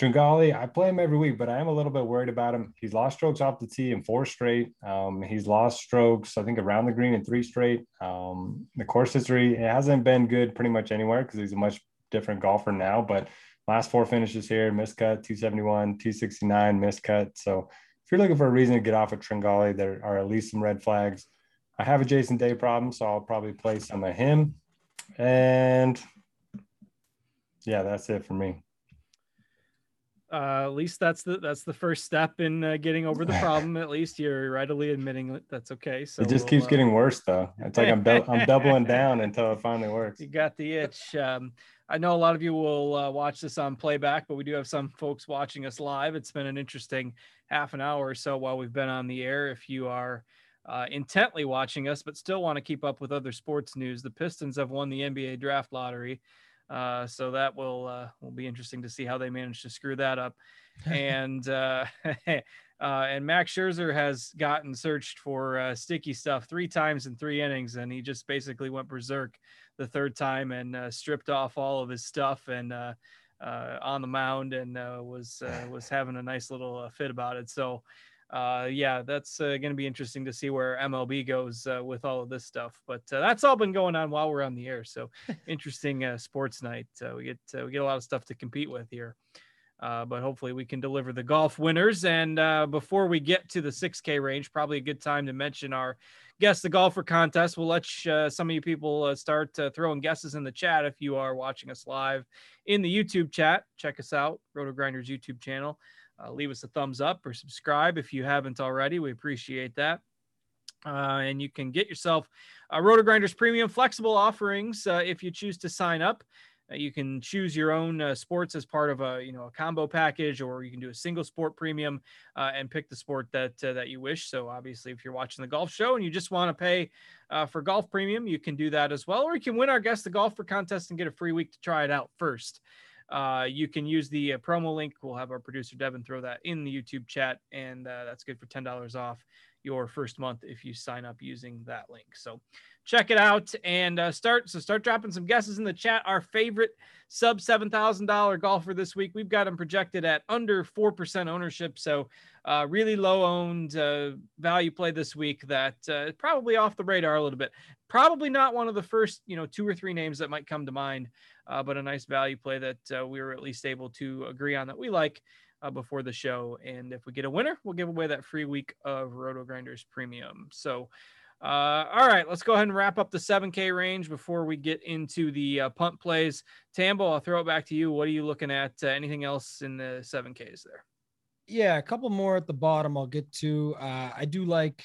Tringale, I play him every week, but I am a little bit worried about him. He's lost strokes off the tee in four straight. Um, he's lost strokes, I think, around the green in three straight. Um, the course history it hasn't been good pretty much anywhere because he's a much different golfer now. But last four finishes here, miscut 271, 269, miscut. So if you're looking for a reason to get off of Tringale, there are at least some red flags. I have a Jason Day problem, so I'll probably play some of him. And yeah, that's it for me. Uh, at least that's the that's the first step in uh, getting over the problem. At least you're readily admitting it. That's okay. So it just we'll, keeps uh, getting worse, though. It's like I'm do- I'm doubling down until it finally works. You got the itch. Um, I know a lot of you will uh, watch this on playback, but we do have some folks watching us live. It's been an interesting half an hour or so while we've been on the air. If you are uh, intently watching us, but still want to keep up with other sports news, the Pistons have won the NBA draft lottery. Uh, so that will uh, will be interesting to see how they manage to screw that up. and uh, uh, and Max Scherzer has gotten searched for uh, sticky stuff three times in three innings, and he just basically went berserk the third time and uh, stripped off all of his stuff and uh, uh, on the mound and uh, was uh, was having a nice little uh, fit about it. So. Yeah, that's going to be interesting to see where MLB goes with all of this stuff. But that's all been going on while we're on the air. So interesting sports night. we get we get a lot of stuff to compete with here. Uh, but hopefully we can deliver the golf winners. And uh, before we get to the 6K range, probably a good time to mention our guess the golfer contest. We'll let uh, some of you people uh, start uh, throwing guesses in the chat if you are watching us live in the YouTube chat. Check us out, RotoGrinders YouTube channel. Uh, leave us a thumbs up or subscribe if you haven't already. We appreciate that. Uh, and you can get yourself uh, RotoGrinders premium flexible offerings uh, if you choose to sign up. Uh, you can choose your own uh, sports as part of a you know a combo package, or you can do a single sport premium and pick the sport that that you wish. So obviously, if you're watching the golf show and you just want to pay for golf premium, you can do that as well, or you can win our guest the golfer contest and get a free week to try it out first. Uh, you can use the promo link. We'll have our producer Devin throw that in the YouTube chat, and that's good for ten dollars off your first month if you sign up using that link. So check it out and uh, start so start dropping some guesses in the chat our favorite sub $7000 golfer this week we've got him projected at under 4% ownership so uh, really low owned uh, value play this week that uh, probably off the radar a little bit probably not one of the first you know two or three names that might come to mind uh, but a nice value play that uh, we were at least able to agree on that we like uh, before the show. And if we get a winner, we'll give away that free week of RotoGrinders Premium. So, uh, all right, let's go ahead and wrap up the 7K range before we get into the uh, punt plays. Tambo, I'll throw it back to you. What are you looking at? Uh, anything else in the 7Ks there? Yeah, a couple more at the bottom I'll get to. Uh, I do like.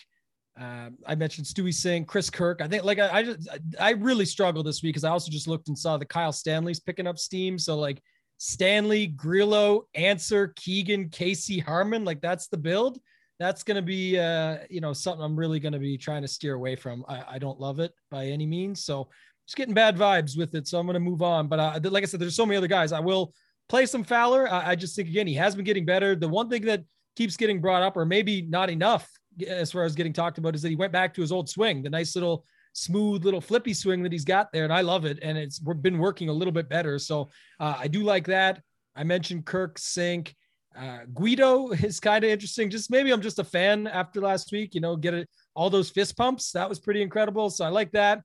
Uh, I mentioned Stewie Cink, Chris Kirk. I think like I, I just I really struggled this week because I also just looked and saw the Kyle Stanley's picking up steam. So like Stanley, Grillo, Ancer, Keegan, Casey, Harman, Like that's the build. That's going to be, uh, you know, something I'm really going to be trying to steer away from. I, I, don't love it by any means. So just getting bad vibes with it. So I'm going to move on. But uh, like I said, there's so many other guys. I will play some Fowler. I, I just think, again, he has been getting better. The one thing that keeps getting brought up, or maybe not enough as far as getting talked about, is that he went back to his old swing, the nice little smooth little flippy swing that he's got there, and I love it. And it's been working a little bit better, so uh, I do like that. I mentioned Kirk Cink. Uh, Guido is kind of interesting. Just maybe I'm just a fan after last week. You know, get it all those fist pumps. That was pretty incredible. So I like that.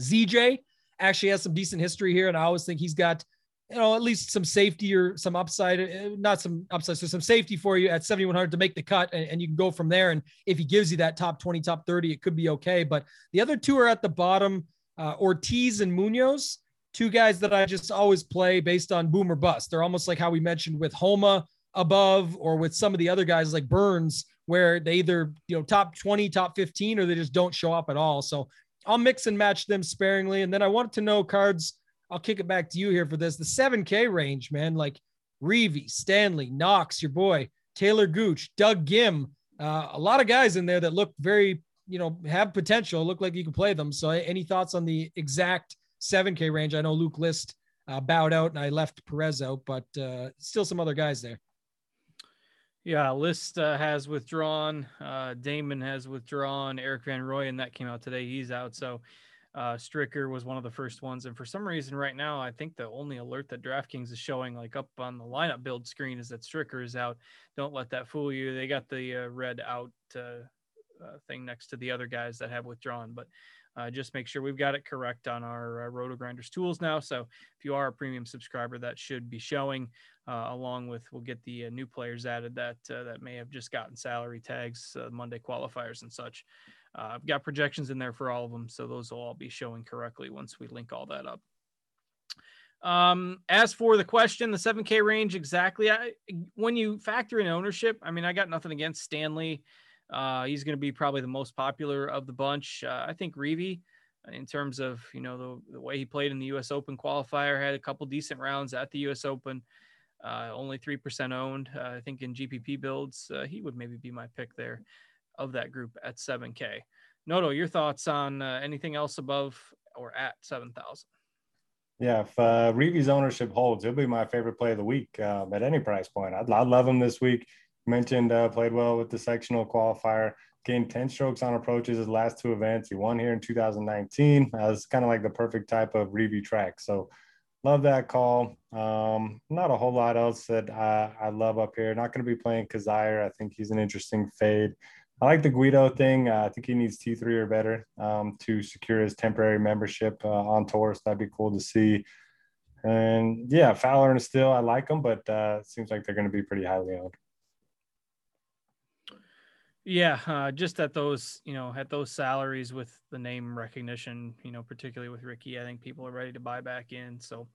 ZJ actually has some decent history here, and I always think he's got you know, at least some safety or some upside, uh, not some upside, so some safety for you at 7,100 to make the cut. And, and, you can go from there. And if he gives you that top 20, top 30, it could be okay. But the other two are at the bottom. uh, Ortiz and Munoz, two guys that I just always play based on boom or bust. They're almost like how we mentioned with Homa above or with some of the other guys like Burns, where they either, you know, top 20, top 15, or they just don't show up at all. So I'll mix and match them sparingly. And then I wanted to know cards. I'll kick it back to you here for this. The 7K range, man, like Reavie, Stanley, Knox, your boy, Taylor Gooch, Doug Ghim, uh, a lot of guys in there that look very, you know, have potential, look like you can play them. So any thoughts on the exact 7K range? I know Luke List uh, bowed out and I left Perez out, but uh, still some other guys there. Yeah, List uh, has withdrawn. Uh, Damon has withdrawn. Erik Van Rooyen that came out today. He's out. So uh, Stricker was one of the first ones. And for some reason, right now, I think the only alert that DraftKings is showing, like up on the lineup build screen, is that Stricker is out. Don't let that fool you. They got the uh, red out uh, uh, thing next to the other guys that have withdrawn. But just make sure we've got it correct on our uh, RotoGrinders tools now. So if you are a premium subscriber, that should be showing, uh, along with we'll get the uh, new players added that uh, that may have just gotten salary tags, uh, Monday qualifiers and such. I've got projections in there for all of them, so those will all be showing correctly once we link all that up. Um, as for the question, the 7K range exactly, I, when you factor in ownership, I mean, I got nothing against Stanley. Uh, he's going to be probably the most popular of the bunch. Uh, I think Reavie, in terms of you know the, the way he played in the U.S. Open qualifier, had a couple decent rounds at the U.S. Open. Uh, only three percent owned. Uh, I think in GPP builds, uh, he would maybe be my pick there of that group at 7K. Noto, your thoughts on uh, anything else above or at 7,000? Yeah, if uh, Reavie's ownership holds, he'll be my favorite play of the week um, at any price point. I'd, I'd love him this week mentioned uh, played well with the sectional qualifier, gained 10 strokes on approaches his last two events. He won here in 2019. Uh, it's kind of like the perfect type of Reavie track. So love that call. Um, not a whole lot else that I, I love up here. Not going to be playing Kizzire. I think he's an interesting fade. I like the Guido thing. Uh, I think he needs T3 or better um, to secure his temporary membership uh, on tour. So that'd be cool to see. And yeah, Fowler and Still, I like them, but uh, seems like they're going to be pretty highly owned. Yeah, uh, just at those, you know, at those salaries with the name recognition, you know, particularly with Rickie, I think people are ready to buy back in. So,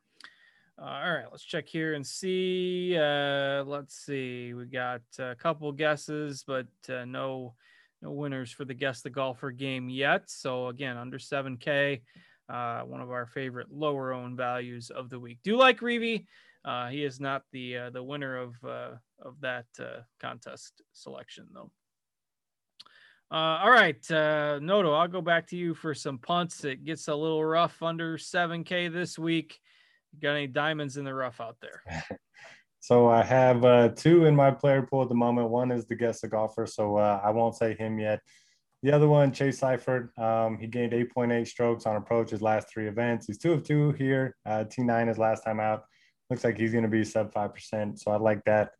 uh, all right, let's check here and see. Uh, let's see, we got a couple guesses, but uh, no, no winners for the guess the golfer game yet. So again, under 7K, uh, one of our favorite lower owned values of the week. Do you like Reavie. Uh, he is not the the winner of uh, of that contest selection though. Uh, all right, uh, Noto, I'll go back to you for some punts. It gets a little rough under 7K this week. Got any diamonds in the rough out there? so I have uh, two in my player pool at the moment. One is the guest the golfer, so uh, I won't say him yet. The other one, Chase Seiffert, um, he gained 8.8 strokes on approach his last three events. He's two of two here. Uh, T9 his last time out. Looks like he's going to be sub 5%. So I like that.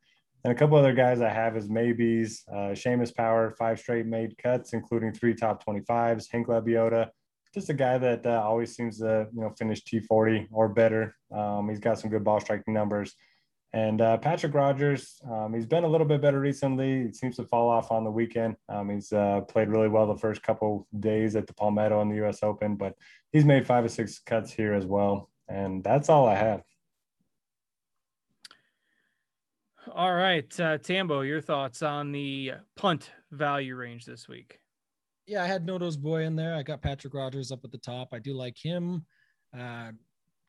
And a couple other guys I have is maybes, uh, Seamus Power, five straight made cuts, including three top 25s. Hank Lebioda, just a guy that uh, always seems to, you know, finish T40 or better. Um, he's got some good ball striking numbers. And uh, Patrick Rodgers, um, he's been a little bit better recently. He seems to fall off on the weekend. Um, he's uh, played really well the first couple days at the Palmetto in the U.S. Open, but he's made five or six cuts here as well. And that's all I have. All right, uh, Tambo, your thoughts on the punt value range this week? Yeah, I had Noto's boy in there. I got Patrick Rodgers up at the top. I do like him. Uh,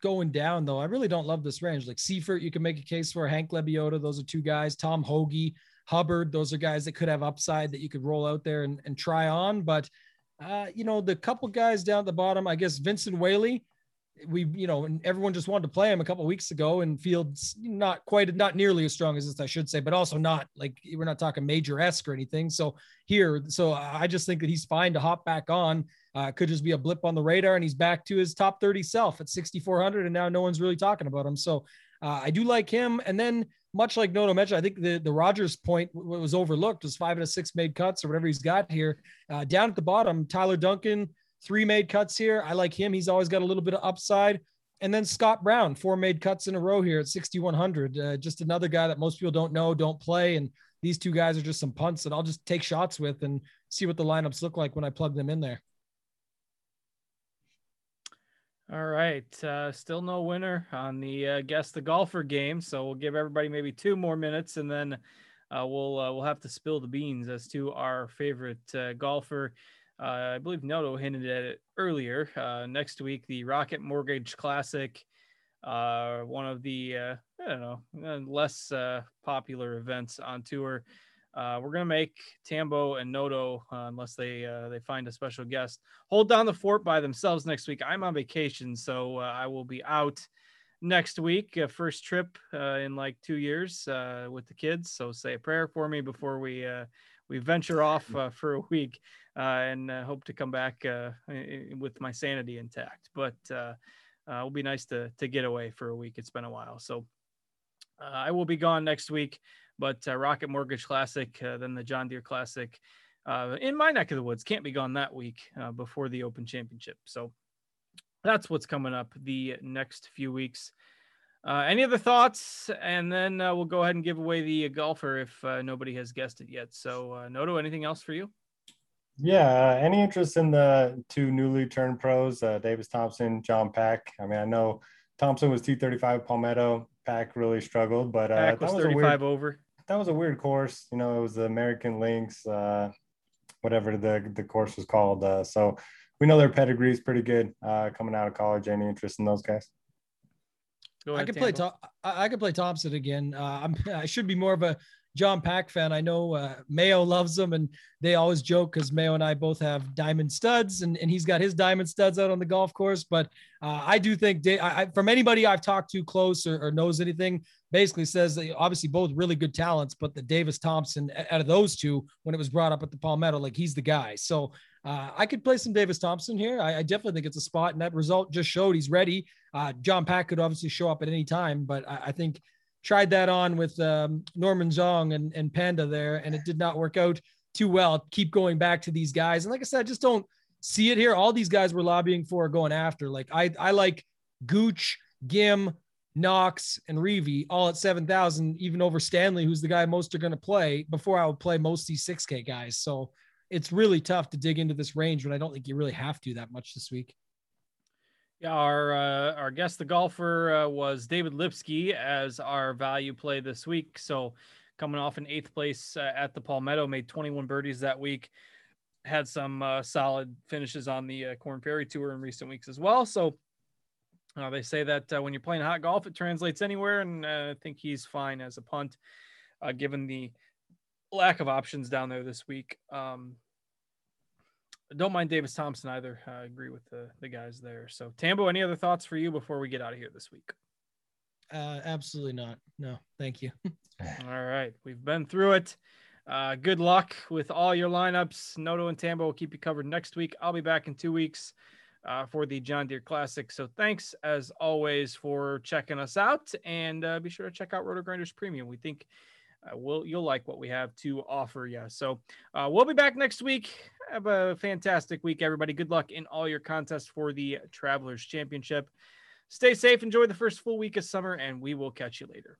going down though, I really don't love this range. Like Seiffert, you can make a case for Hank Lebioda. Those are two guys. Tom Hoge, Hubbard. Those are guys that could have upside that you could roll out there and, and try on. But uh, you know, the couple guys down at the bottom, I guess Vincent Whaley we you know and everyone just wanted to play him a couple weeks ago and fields not quite not nearly as strong as this i should say but also not like we're not talking major esque or anything. So here so i just think that he's fine to hop back on. Uh, could just be a blip on the radar and he's back to his top 30 self at 6400 and now no one's really talking about him. So uh, i do like him. And then much like Noto mentioned, I think the, the Rodgers point was overlooked was five and a six made cuts or whatever he's got here. Uh, down at the bottom, Tyler Duncan, three made cuts here. I like him. He's always got a little bit of upside. And then Scott Brown, four made cuts in a row here at 6,100. Uh, just another guy that most people don't know, don't play. And these two guys are just some punts that I'll just take shots with and see what the lineups look like when I plug them in there. All right. Uh, still no winner on the uh, guess the golfer game. So we'll give everybody maybe two more minutes and then uh, we'll uh, we'll have to spill the beans as to our favorite uh, golfer. Uh, I believe Noto hinted at it earlier. next week, the Rocket Mortgage Classic, one of the I don't know less popular events on tour. Uh, we're gonna make Tambo and Noto, uh, unless they uh, they find a special guest, hold down the fort by themselves next week. I'm on vacation, so uh, I will be out next week. first trip uh, in like two years uh, with the kids. So say a prayer for me before we we venture off for a week, and hope to come back with my sanity intact. But it'll be nice to to get away for a week. It's been a while, so I will be gone next week but uh, Rocket Mortgage Classic, uh, then the John Deere Classic uh, in my neck of the woods can't be gone that week uh, before the Open Championship. So that's what's coming up the next few weeks. Uh, any other thoughts? And then uh, we'll go ahead and give away the golfer if nobody has guessed it yet. So, Noto, anything else for you? Yeah, any interest in the two newly turned pros, Davis Thompson, John Pak? I mean, I know Thompson was 235 Palmetto. Pak really struggled, but uh, Pak was, was 35 weird, over that was a weird course. You know, it was the American Links, uh, whatever the the course was called. Uh, so we know their pedigree is pretty good uh, coming out of college. Any interest in those guys? Ahead, I could play. Tom, I could play Thompson again. Uh, I'm. I should be more of a John Pak fan. I know uh, Mayo loves them, and they always joke because Mayo and I both have diamond studs, and, and he's got his diamond studs out on the golf course. But uh, I do think, I, I, from anybody I've talked to close or, or knows anything, basically says that obviously both really good talents, but the Davis Thompson out of those two, when it was brought up at the Palmetto, like he's the guy. So uh, I could play some Davis Thompson here. I, I, definitely think it's a spot, and that result just showed he's ready. Uh, John Pak could obviously show up at any time, but I, I think tried that on with um, Norman Xiong and, and Panda there, and it did not work out too well. Keep going back to these guys, and like I said, just don't see it here. All these guys were lobbying for going after. Like I, I like Gooch, Ghim, Knox, and Reavie all at seven thousand, even over Stanley, who's the guy most are going to play. Before I would play most these six K guys, so it's really tough to dig into this range, but I don't think you really have to that much this week. Yeah, our uh, our guest, the golfer, uh, was David Lipsky as our value play this week. So, coming off in eighth place uh, at the Palmetto, made 21 birdies that week. Had some uh, solid finishes on the uh, Korn Ferry Tour in recent weeks as well. So, uh, they say that when you're playing hot golf, it translates anywhere, and I think he's fine as a punt, given the lack of options down there this week. Um, don't mind Davis Thompson either. I agree with the, the guys there. So, Tambo, any other thoughts for you before we get out of here this week? Uh, absolutely not. No, thank you. all right. We've been through it. Uh, good luck with all your lineups. Noto and Tambo will keep you covered next week. I'll be back in two weeks uh, for the John Deere Classic. So thanks as always for checking us out, and uh, be sure to check out RotoGrinders Premium. We think uh, we'll you'll like what we have to offer you. So uh, we'll be back next week. Have a fantastic week, everybody. Good luck in all your contests for the Travelers Championship. Stay safe, enjoy the first full week of summer, and we will catch you later.